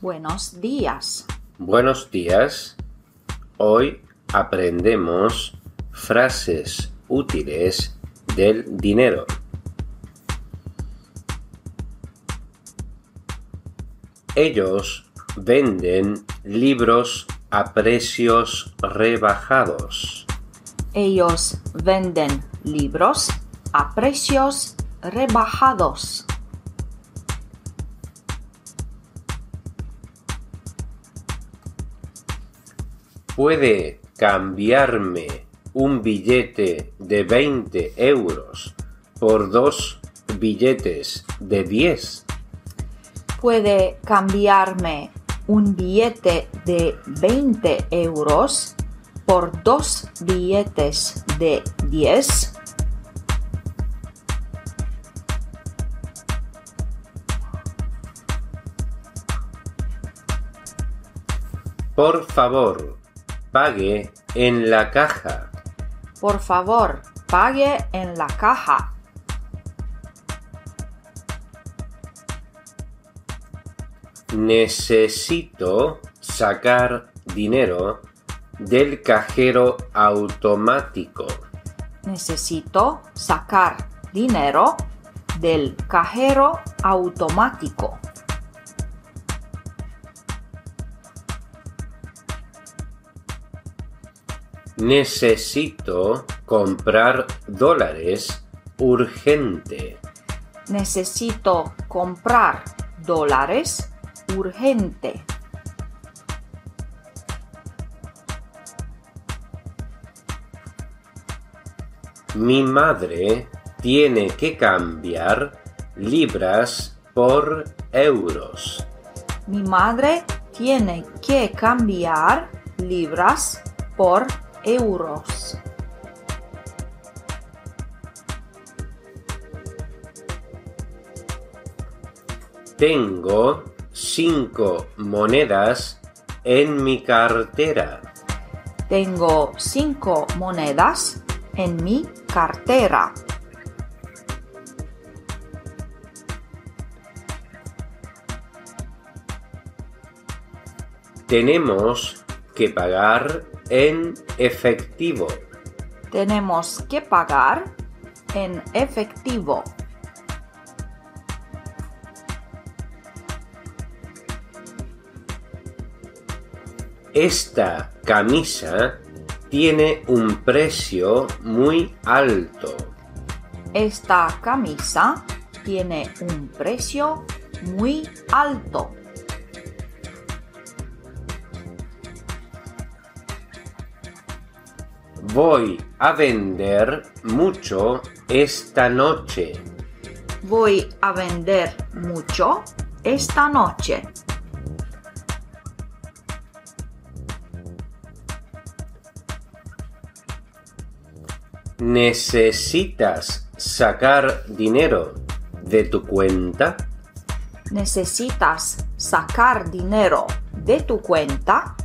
Buenos días. Buenos días. Hoy aprendemos frases útiles del dinero. Ellos venden libros a precios rebajados. Ellos venden libros a precios rebajados. ¿Puede cambiarme un billete de 20 euros por dos billetes de 10? ¿Puede cambiarme un billete de 20 euros por dos billetes de 10? Por favor, pague en la caja. Por favor, pague en la caja. Necesito sacar dinero del cajero automático. Necesito sacar dinero del cajero automático. Necesito comprar dólares urgente. Necesito comprar dólares urgente. Mi madre tiene que cambiar libras por euros. Mi madre tiene que cambiar libras por euros. Tengo cinco monedas en mi cartera. Tengo cinco monedas en mi cartera. Tenemos que pagar en efectivo. Tenemos que pagar en efectivo. Esta camisa tiene un precio muy alto. Esta camisa tiene un precio muy alto. Voy a vender mucho esta noche. Voy a vender mucho esta noche. ¿Necesitas sacar dinero de tu cuenta? ¿Necesitas sacar dinero de tu cuenta?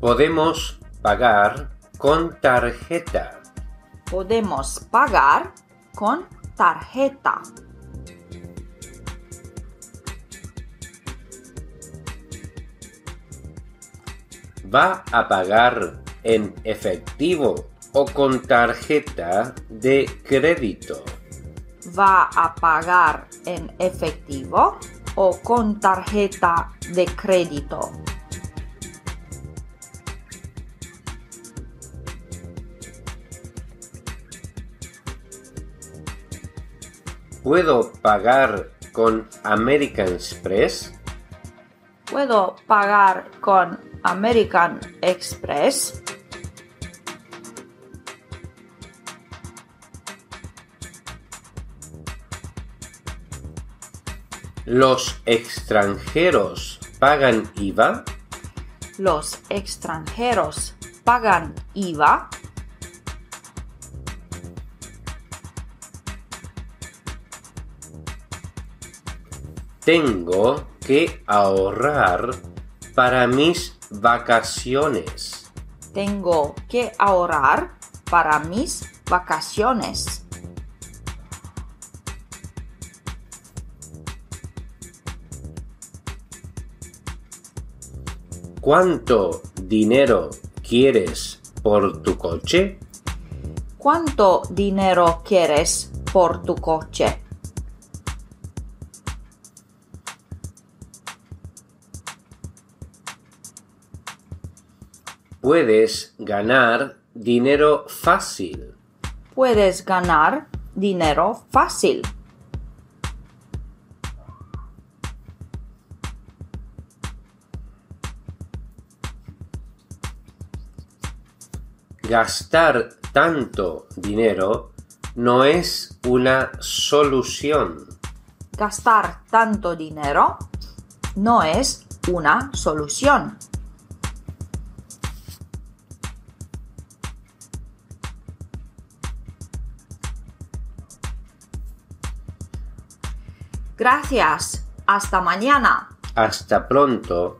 Podemos pagar con tarjeta. Podemos pagar con tarjeta. ¿Va a pagar en efectivo o con tarjeta de crédito? ¿Va a pagar en efectivo o con tarjeta de crédito? ¿Puedo pagar con American Express? ¿Puedo pagar con American Express? ¿Los extranjeros pagan IVA? ¿Los extranjeros pagan IVA? Tengo que ahorrar para mis vacaciones. Tengo que ahorrar para mis vacaciones. ¿Cuánto dinero quieres por tu coche? ¿Cuánto dinero quieres por tu coche? Puedes ganar dinero fácil. Puedes ganar dinero fácil. Gastar tanto dinero no es una solución. Gastar tanto dinero no es una solución. Gracias. Hasta mañana. Hasta pronto.